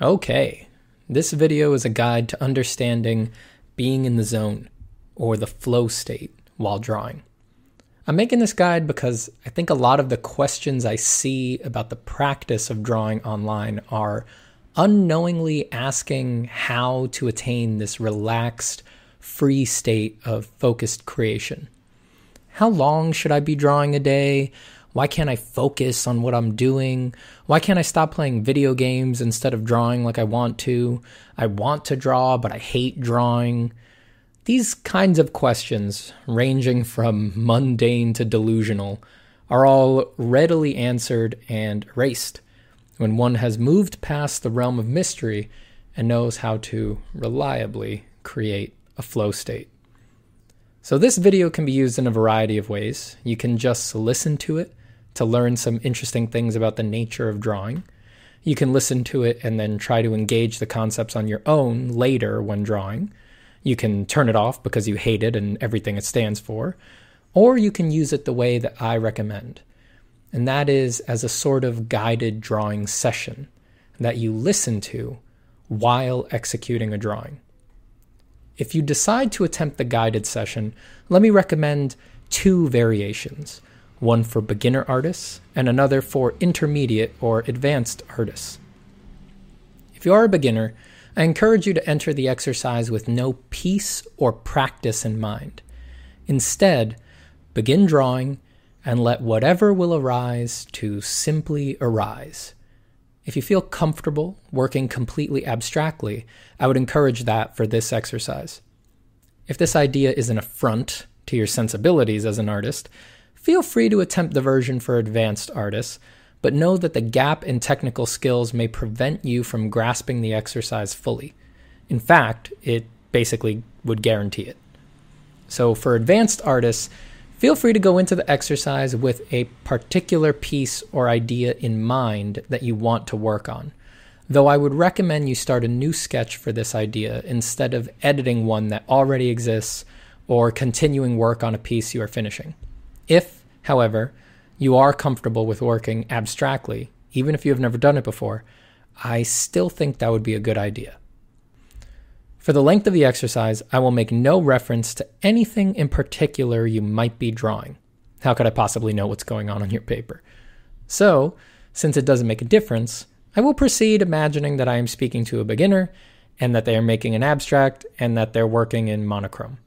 Okay, this video is a guide to understanding being in the zone or the flow state while drawing. I'm making this guide because I think a lot of the questions I see about the practice of drawing online are unknowingly asking how to attain this relaxed, free state of focused creation. How long should I be drawing a day? Why can't I focus on what I'm doing? Why can't I stop playing video games instead of drawing like I want to? I want to draw, but I hate drawing. These kinds of questions, ranging from mundane to delusional, are all readily answered and erased when one has moved past the realm of mystery and knows how to reliably create a flow state. So, this video can be used in a variety of ways. You can just listen to it to learn some interesting things about the nature of drawing. You can listen to it and then try to engage the concepts on your own later when drawing. You can turn it off because you hate it and everything it stands for. Or you can use it the way that I recommend, and that is as a sort of guided drawing session that you listen to while executing a drawing. If you decide to attempt the guided session, let me recommend two variations one for beginner artists and another for intermediate or advanced artists. If you are a beginner, I encourage you to enter the exercise with no piece or practice in mind. Instead, begin drawing and let whatever will arise to simply arise. If you feel comfortable working completely abstractly, I would encourage that for this exercise. If this idea is an affront to your sensibilities as an artist, Feel free to attempt the version for advanced artists, but know that the gap in technical skills may prevent you from grasping the exercise fully. In fact, it basically would guarantee it. So, for advanced artists, feel free to go into the exercise with a particular piece or idea in mind that you want to work on. Though I would recommend you start a new sketch for this idea instead of editing one that already exists or continuing work on a piece you are finishing. If However, you are comfortable with working abstractly, even if you have never done it before, I still think that would be a good idea. For the length of the exercise, I will make no reference to anything in particular you might be drawing. How could I possibly know what's going on on your paper? So, since it doesn't make a difference, I will proceed imagining that I am speaking to a beginner and that they are making an abstract and that they're working in monochrome.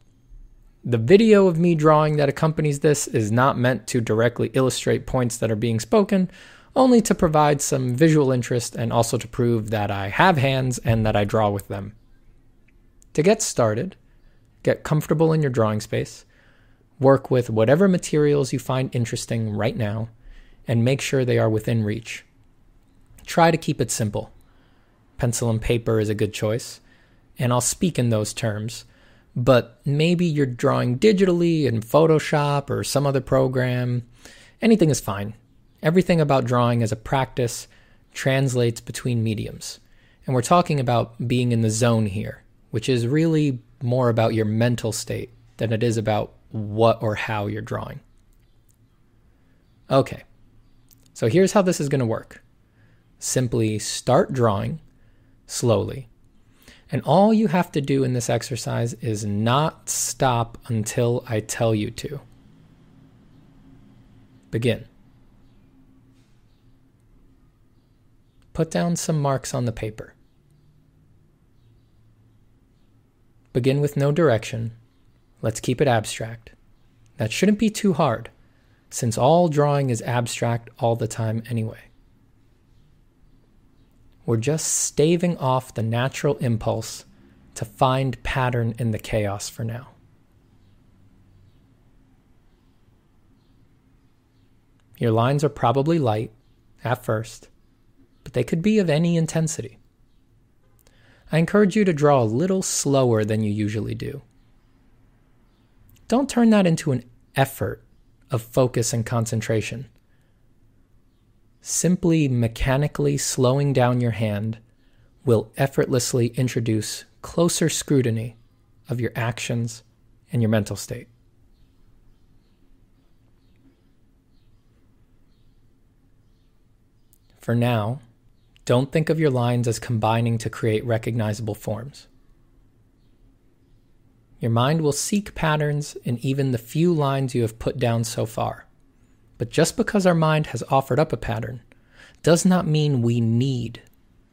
The video of me drawing that accompanies this is not meant to directly illustrate points that are being spoken, only to provide some visual interest and also to prove that I have hands and that I draw with them. To get started, get comfortable in your drawing space, work with whatever materials you find interesting right now, and make sure they are within reach. Try to keep it simple. Pencil and paper is a good choice, and I'll speak in those terms but maybe you're drawing digitally in Photoshop or some other program. Anything is fine. Everything about drawing as a practice translates between mediums. And we're talking about being in the zone here, which is really more about your mental state than it is about what or how you're drawing. Okay, so here's how this is going to work simply start drawing slowly and all you have to do in this exercise is not stop until I tell you to. Begin. Put down some marks on the paper. Begin with no direction. Let's keep it abstract. That shouldn't be too hard, since all drawing is abstract all the time anyway. We're just staving off the natural impulse to find pattern in the chaos for now. Your lines are probably light at first, but they could be of any intensity. I encourage you to draw a little slower than you usually do. Don't turn that into an effort of focus and concentration simply mechanically slowing down your hand will effortlessly introduce closer scrutiny of your actions and your mental state. For now, Don't think of your lines as combining to create recognizable forms. Your mind will seek patterns in even the few lines you have put down so far. But just because our mind has offered up a pattern does not mean we need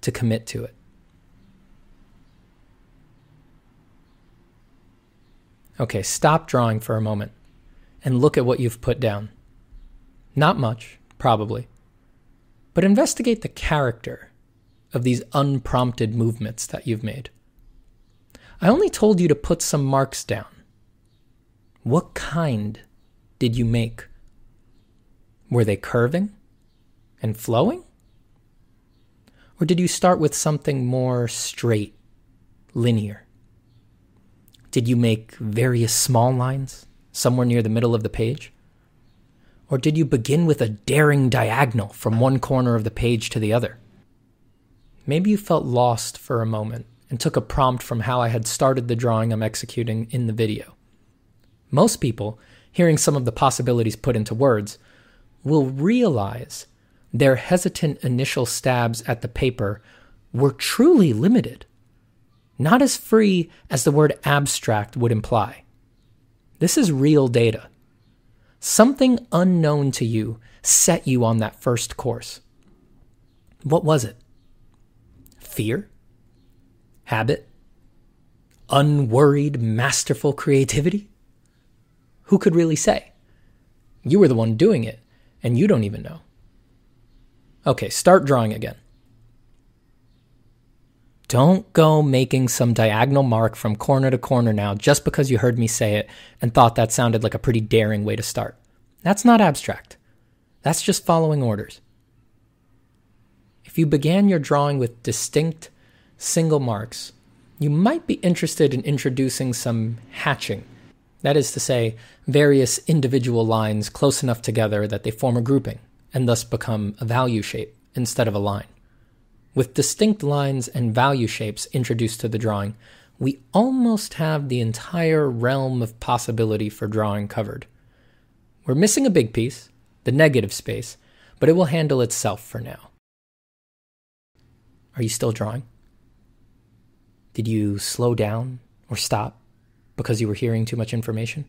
to commit to it. Okay, stop drawing for a moment and look at what you've put down. Not much, probably, but investigate the character of these unprompted movements that you've made. I only told you to put some marks down. What kind did you make? Were they curving and flowing? Or did you start with something more straight, linear? Did you make various small lines somewhere near the middle of the page? Or did you begin with a daring diagonal from one corner of the page to the other? Maybe you felt lost for a moment and took a prompt from how I had started the drawing I'm executing in the video. Most people, hearing some of the possibilities put into words, will realize their hesitant initial stabs at the paper were truly limited, not as free as the word abstract would imply. This is real data. Something unknown to you set you on that first course. What was it? Fear? Habit? Unworried, masterful creativity? Who could really say? You were the one doing it, and you don't even know. Okay, start drawing again. Don't go making some diagonal mark from corner to corner now just because you heard me say it and thought that sounded like a pretty daring way to start. That's not abstract. That's just following orders. If you began your drawing with distinct single marks, you might be interested in introducing some hatching. That is to say, various individual lines close enough together that they form a grouping and thus become a value shape instead of a line. With distinct lines and value shapes introduced to the drawing, we almost have the entire realm of possibility for drawing covered. We're missing a big piece, the negative space, but it will handle itself for now. Are you still drawing? Did you slow down or stop because you were hearing too much information?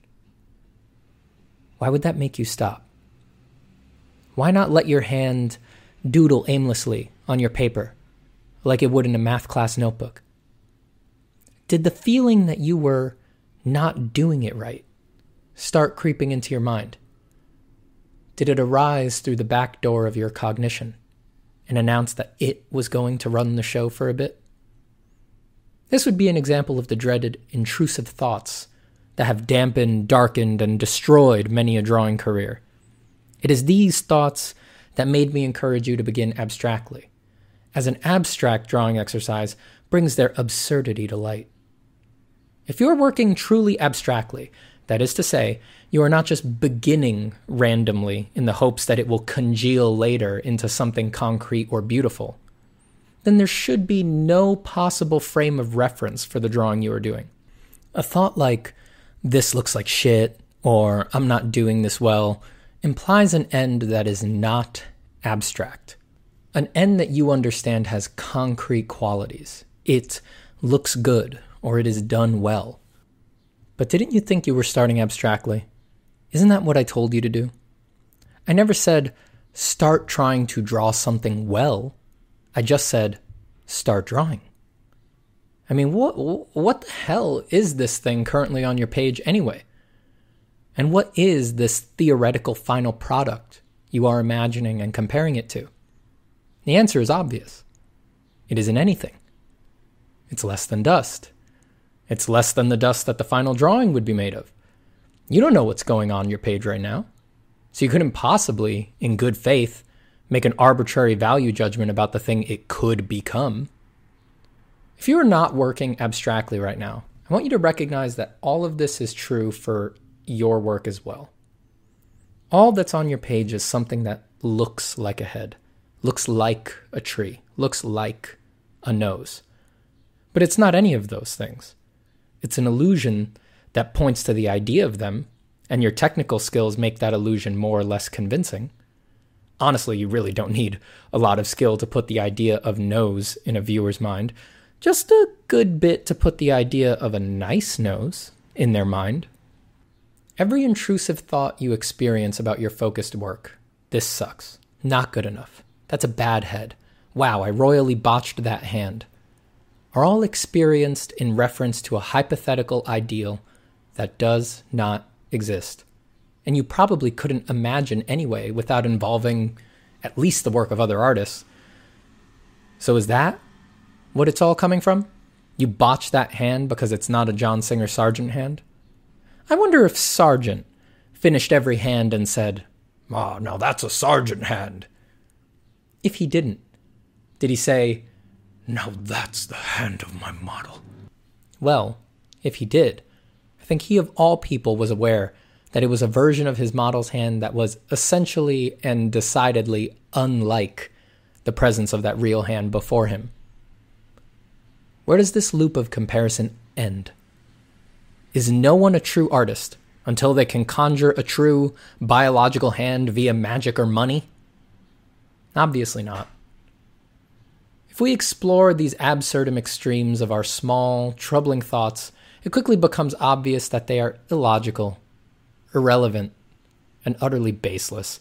Why would that make you stop? Why not let your hand doodle aimlessly on your paper like it would in a math class notebook? Did the feeling that you were not doing it right start creeping into your mind? Did it arise through the back door of your cognition and announce that it was going to run the show for a bit? This would be an example of the dreaded intrusive thoughts that have dampened, darkened, and destroyed many a drawing career. It is these thoughts that made me encourage you to begin abstractly as an abstract drawing exercise brings their absurdity to light. If you're working truly abstractly, that is to say, you are not just beginning randomly in the hopes that it will congeal later into something concrete or beautiful, then there should be no possible frame of reference for the drawing you are doing. A thought like, this looks like shit, or I'm not doing this well, implies an end that is not abstract. An end that you understand has concrete qualities. It looks good or it is done well. But didn't you think you were starting abstractly? Isn't that what I told you to do? I never said, start trying to draw something well. I just said, start drawing. I mean, what, what the hell is this thing currently on your page anyway? And what is this theoretical final product you are imagining and comparing it to? The answer is obvious it isn't anything. It's less than dust. It's less than the dust that the final drawing would be made of. You don't know what's going on your page right now. So you couldn't possibly, in good faith, make an arbitrary value judgment about the thing it could become. If you are not working abstractly right now, I want you to recognize that all of this is true for your work as well. All that's on your page is something that looks like a head looks like a tree, looks like a nose. But it's not any of those things. It's an illusion that points to the idea of them, and your technical skills make that illusion more or less convincing. Honestly, you really don't need a lot of skill to put the idea of nose in a viewer's mind, just a good bit to put the idea of a nice nose in their mind. Every intrusive thought you experience about your focused work this sucks. Not good enough. That's a bad head. Wow, I royally botched that hand. Are all experienced in reference to a hypothetical ideal that does not exist. And you probably couldn't imagine anyway without involving at least the work of other artists. So is that what it's all coming from? You botched that hand because it's not a John Singer Sargent hand? I wonder if Sargent finished every hand and said, Ah, oh, now that's a Sargent hand. If he didn't, did he say, Now that's the hand of my model? Well, if he did, I think he of all people was aware that it was a version of his model's hand that was essentially and decidedly unlike the presence of that real hand before him. Where does this loop of comparison end? Is no one a true artist until they can conjure a true biological hand via magic or money? Obviously not. If we explore these absurdum extremes of our small, troubling thoughts, it quickly becomes obvious that they are illogical, irrelevant, and utterly baseless.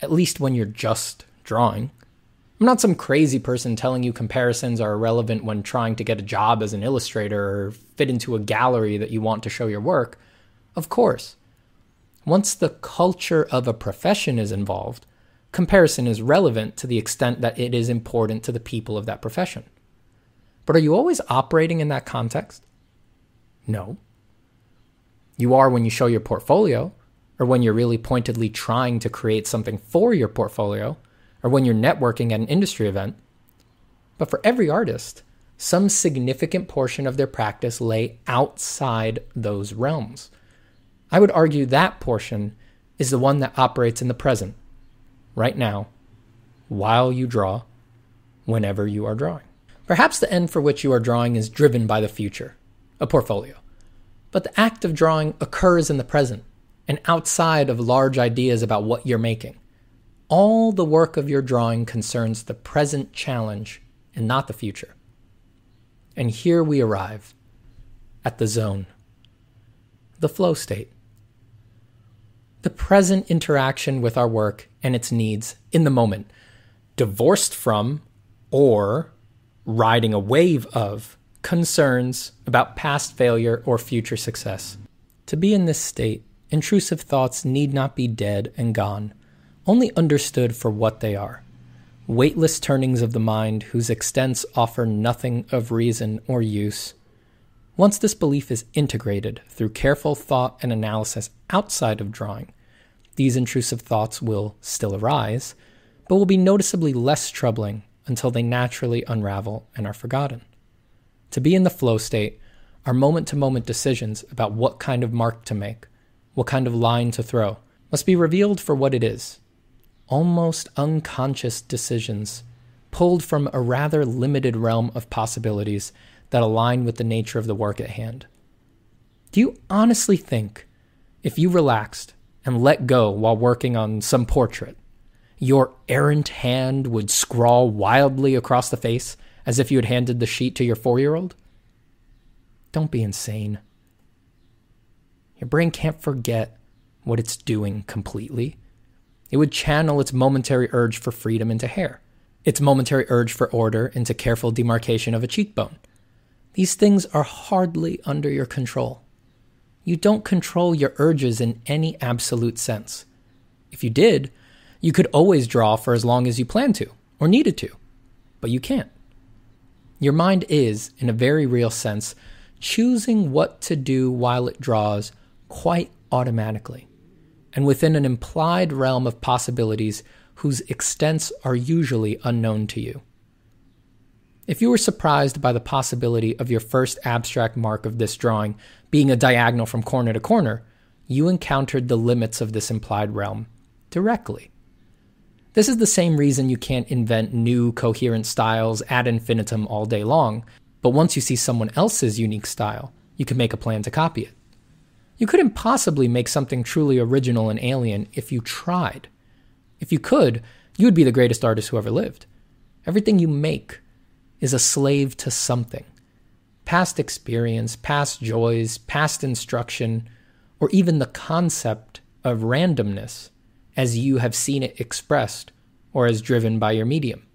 At least when you're just drawing. I'm not some crazy person telling you comparisons are irrelevant when trying to get a job as an illustrator or fit into a gallery that you want to show your work. Of course. Once the culture of a profession is involved, comparison is relevant to the extent that it is important to the people of that profession. But are you always operating in that context? No. You are when you show your portfolio, or when you're really pointedly trying to create something for your portfolio, or when you're networking at an industry event. But for every artist, some significant portion of their practice lay outside those realms. I would argue that portion is the one that operates in the present, right now, while you draw, whenever you are drawing. Perhaps the end for which you are drawing is driven by the future, a portfolio. But the act of drawing occurs in the present and outside of large ideas about what you're making. All the work of your drawing concerns the present challenge and not the future. And here we arrive at the zone, the flow state. The present interaction with our work and its needs in the moment, divorced from or riding a wave of concerns about past failure or future success. To be in this state, intrusive thoughts need not be dead and gone only understood for what they are weightless turnings of the mind whose extents offer nothing of reason or use. Once this belief is integrated through careful thought and analysis outside of drawing, these intrusive thoughts will still arise, but will be noticeably less troubling until they naturally unravel and are forgotten. To be in the flow state are moment to moment decisions about what kind of mark to make, what kind of line to throw, must be revealed for what it is almost unconscious decisions pulled from a rather limited realm of possibilities that align with the nature of the work at hand. Do you honestly think if you relaxed and let go while working on some portrait, your errant hand would scrawl wildly across the face as if you had handed the sheet to your four year old? Don't be insane. Your brain can't forget what it's doing completely. It would channel its momentary urge for freedom into hair, its momentary urge for order into careful demarcation of a cheekbone. These things are hardly under your control. You don't control your urges in any absolute sense. If you did, you could always draw for as long as you planned to or needed to, but you can't. Your mind is, in a very real sense, choosing what to do while it draws quite automatically and within an implied realm of possibilities whose extents are usually unknown to you. If you were surprised by the possibility of your first abstract mark of this drawing being a diagonal from corner to corner, you encountered the limits of this implied realm directly. This is the same reason you can't invent new coherent styles ad infinitum all day long, but once you see someone else's unique style, you can make a plan to copy it. You couldn't possibly make something truly original and alien if you tried. If you could, you would be the greatest artist who ever lived. Everything you make is a slave to something past experience, past joys, past instruction, or even the concept of randomness as you have seen it expressed or as driven by your medium.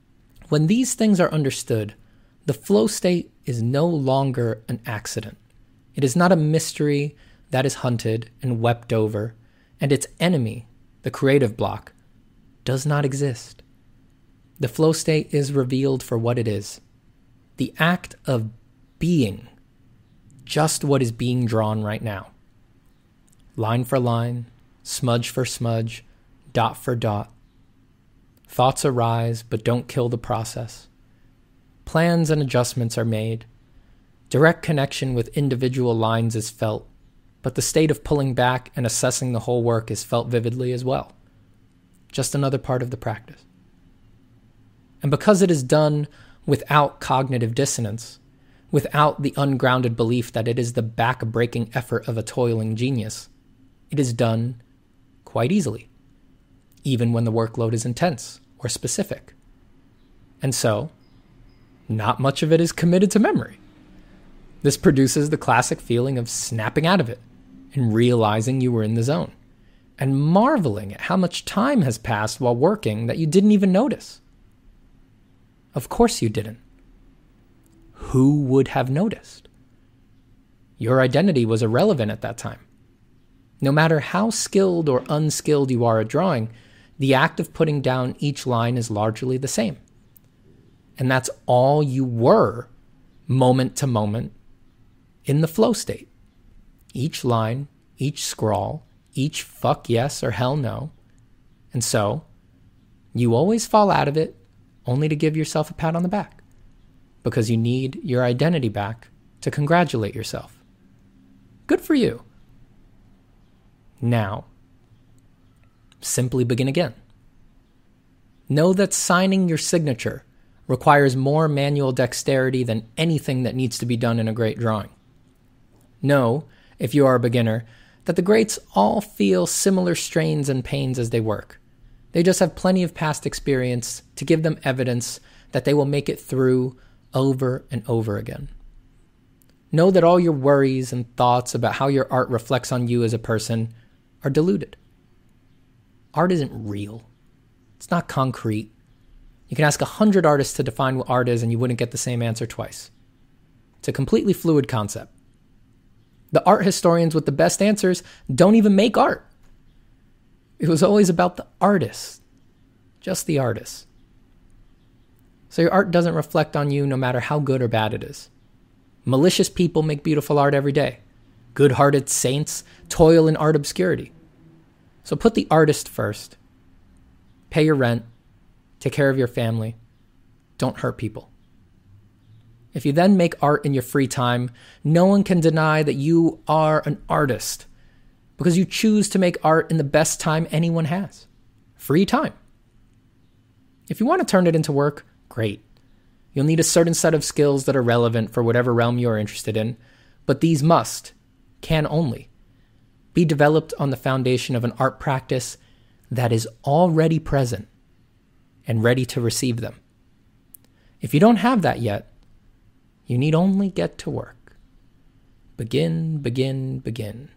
When these things are understood, the flow state is no longer an accident. It is not a mystery that is hunted and wept over, and its enemy, the creative block, does not exist. The flow state is revealed for what it is the act of being just what is being drawn right now. Line for line, smudge for smudge, dot for dot. Thoughts arise but don't kill the process. Plans and adjustments are made. Direct connection with individual lines is felt, but the state of pulling back and assessing the whole work is felt vividly as well. Just another part of the practice. And because it is done without cognitive dissonance, without the ungrounded belief that it is the back breaking effort of a toiling genius, it is done quite easily, even when the workload is intense or specific. And so, not much of it is committed to memory. This produces the classic feeling of snapping out of it and realizing you were in the zone, and marveling at how much time has passed while working that you didn't even notice. Of course you didn't. Who would have noticed? Your identity was irrelevant at that time. No matter how skilled or unskilled you are at drawing, the act of putting down each line is largely the same. And that's all you were moment to moment in the flow state. Each line, each scrawl, each fuck yes or hell no. And so, you always fall out of it only to give yourself a pat on the back because you need your identity back to congratulate yourself. Good for you. Now, simply begin again. Know that signing your signature requires more manual dexterity than anything that needs to be done in a great drawing. Know, if you are a beginner, that the greats all feel similar strains and pains as they work. They just have plenty of past experience to give them evidence that they will make it through over and over again. Know that all your worries and thoughts about how your art reflects on you as a person are deluded. Art isn't real, it's not concrete. You can ask a hundred artists to define what art is, and you wouldn't get the same answer twice. It's a completely fluid concept. The art historians with the best answers don't even make art. It was always about the artist, just the artist. So your art doesn't reflect on you no matter how good or bad it is. Malicious people make beautiful art every day. Good hearted saints toil in art obscurity. So put the artist first. Pay your rent. Take care of your family. Don't hurt people. If you then make art in your free time, no one can deny that you are an artist because you choose to make art in the best time anyone has free time. If you want to turn it into work, great. You'll need a certain set of skills that are relevant for whatever realm you are interested in, but these must, can only, be developed on the foundation of an art practice that is already present and ready to receive them. If you don't have that yet, you need only get to work. Begin, begin, begin.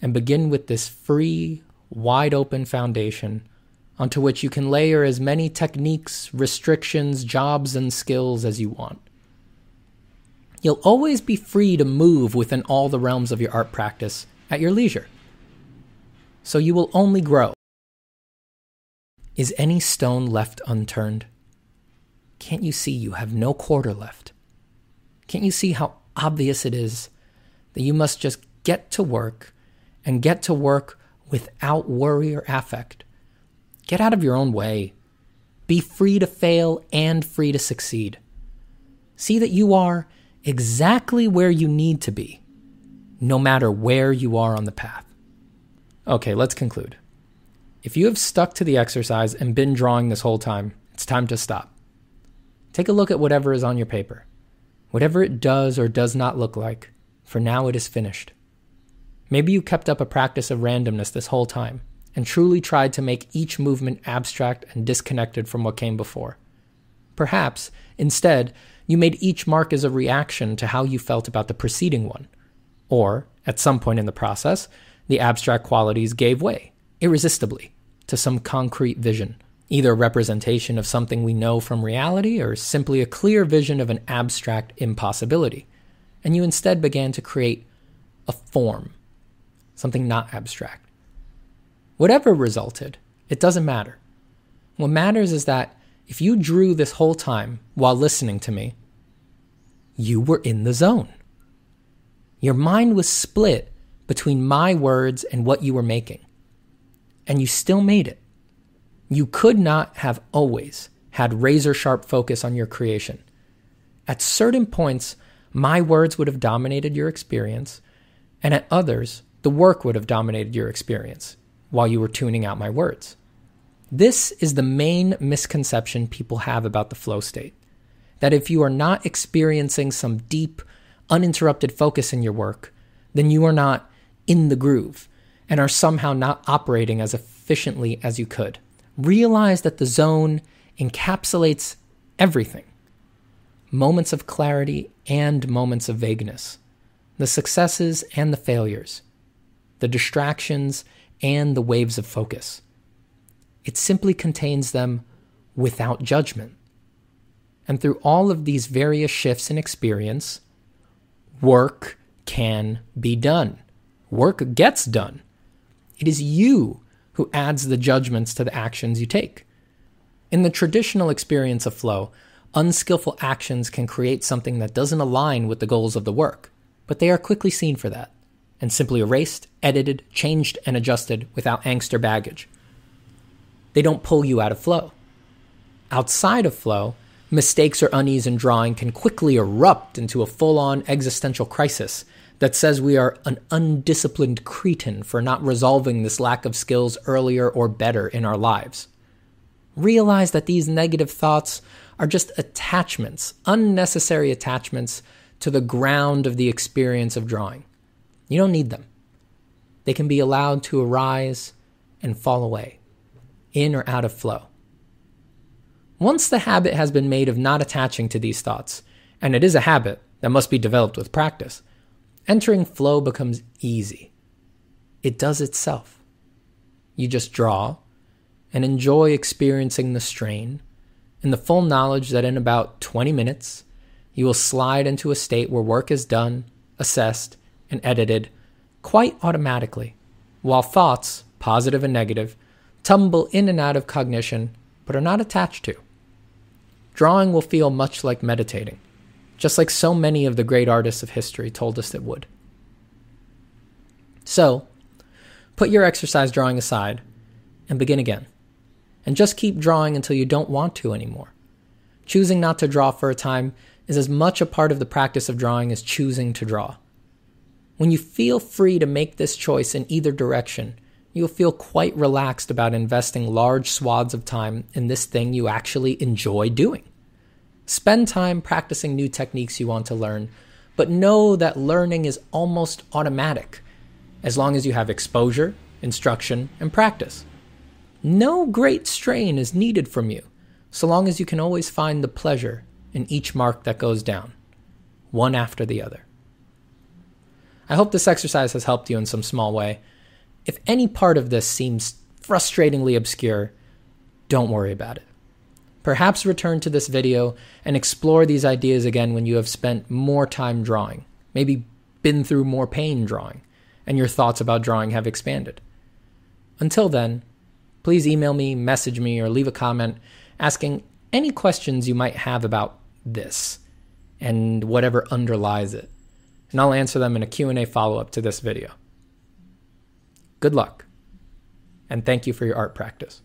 And begin with this free, wide open foundation onto which you can layer as many techniques, restrictions, jobs, and skills as you want. You'll always be free to move within all the realms of your art practice at your leisure. So you will only grow. Is any stone left unturned? Can't you see you have no quarter left? Can't you see how obvious it is that you must just get to work and get to work without worry or affect? Get out of your own way. Be free to fail and free to succeed. See that you are exactly where you need to be, no matter where you are on the path. Okay, let's conclude. If you have stuck to the exercise and been drawing this whole time, it's time to stop. Take a look at whatever is on your paper. Whatever it does or does not look like, for now it is finished. Maybe you kept up a practice of randomness this whole time and truly tried to make each movement abstract and disconnected from what came before. Perhaps, instead, you made each mark as a reaction to how you felt about the preceding one. Or, at some point in the process, the abstract qualities gave way, irresistibly, to some concrete vision, either a representation of something we know from reality or simply a clear vision of an abstract impossibility. And you instead began to create a form, something not abstract. Whatever resulted, it doesn't matter. What matters is that if you drew this whole time while listening to me, you were in the zone. Your mind was split between my words and what you were making, and you still made it. You could not have always had razor sharp focus on your creation. At certain points, my words would have dominated your experience, and at others, the work would have dominated your experience while you were tuning out my words. This is the main misconception people have about the flow state that if you are not experiencing some deep, uninterrupted focus in your work, then you are not in the groove and are somehow not operating as efficiently as you could. Realize that the zone encapsulates everything moments of clarity and moments of vagueness, the successes and the failures, the distractions and the waves of focus. It simply contains them without judgment. And through all of these various shifts in experience, work can be done. Work gets done. It is you who adds the judgments to the actions you take. In the traditional experience of flow, unskillful actions can create something that doesn't align with the goals of the work, but they are quickly seen for that and simply erased, edited, changed, and adjusted without angst or baggage. They don't pull you out of flow. Outside of flow, mistakes or unease in drawing can quickly erupt into a full on existential crisis that says we are an undisciplined cretin for not resolving this lack of skills earlier or better in our lives. Realize that these negative thoughts are just attachments, unnecessary attachments to the ground of the experience of drawing. You don't need them. They can be allowed to arise and fall away in or out of flow. Once the habit has been made of not attaching to these thoughts, and it is a habit that must be developed with practice, entering flow becomes easy. It does itself. You just draw and enjoy experiencing the strain in the full knowledge that in about 20 minutes, you will slide into a state where work is done, assessed, and edited quite automatically, while thoughts, positive and negative, tumble in and out of cognition but are not attached to. Drawing will feel much like meditating, just like so many of the great artists of history told us it would. So, put your exercise drawing aside and begin again. And just keep drawing until you don't want to anymore. Choosing not to draw for a time is as much a part of the practice of drawing as choosing to draw. When you feel free to make this choice in either direction, you'll feel quite relaxed about investing large swaths of time in this thing you actually enjoy doing. Spend time practicing new techniques you want to learn, but know that learning is almost automatic as long as you have exposure, instruction, and practice. No great strain is needed from you, so long as you can always find the pleasure in each mark that goes down, one after the other. I hope this exercise has helped you in some small way if any part of this seems frustratingly obscure, don't worry about it. Perhaps return to this video and explore these ideas again when you have spent more time drawing, maybe been through more pain drawing, and your thoughts about drawing have expanded. Until then, please email me, message me, or leave a comment asking any questions you might have about this and whatever underlies it, and I'll answer them in a Q&A follow-up to this video. Good luck, and thank you for your art practice.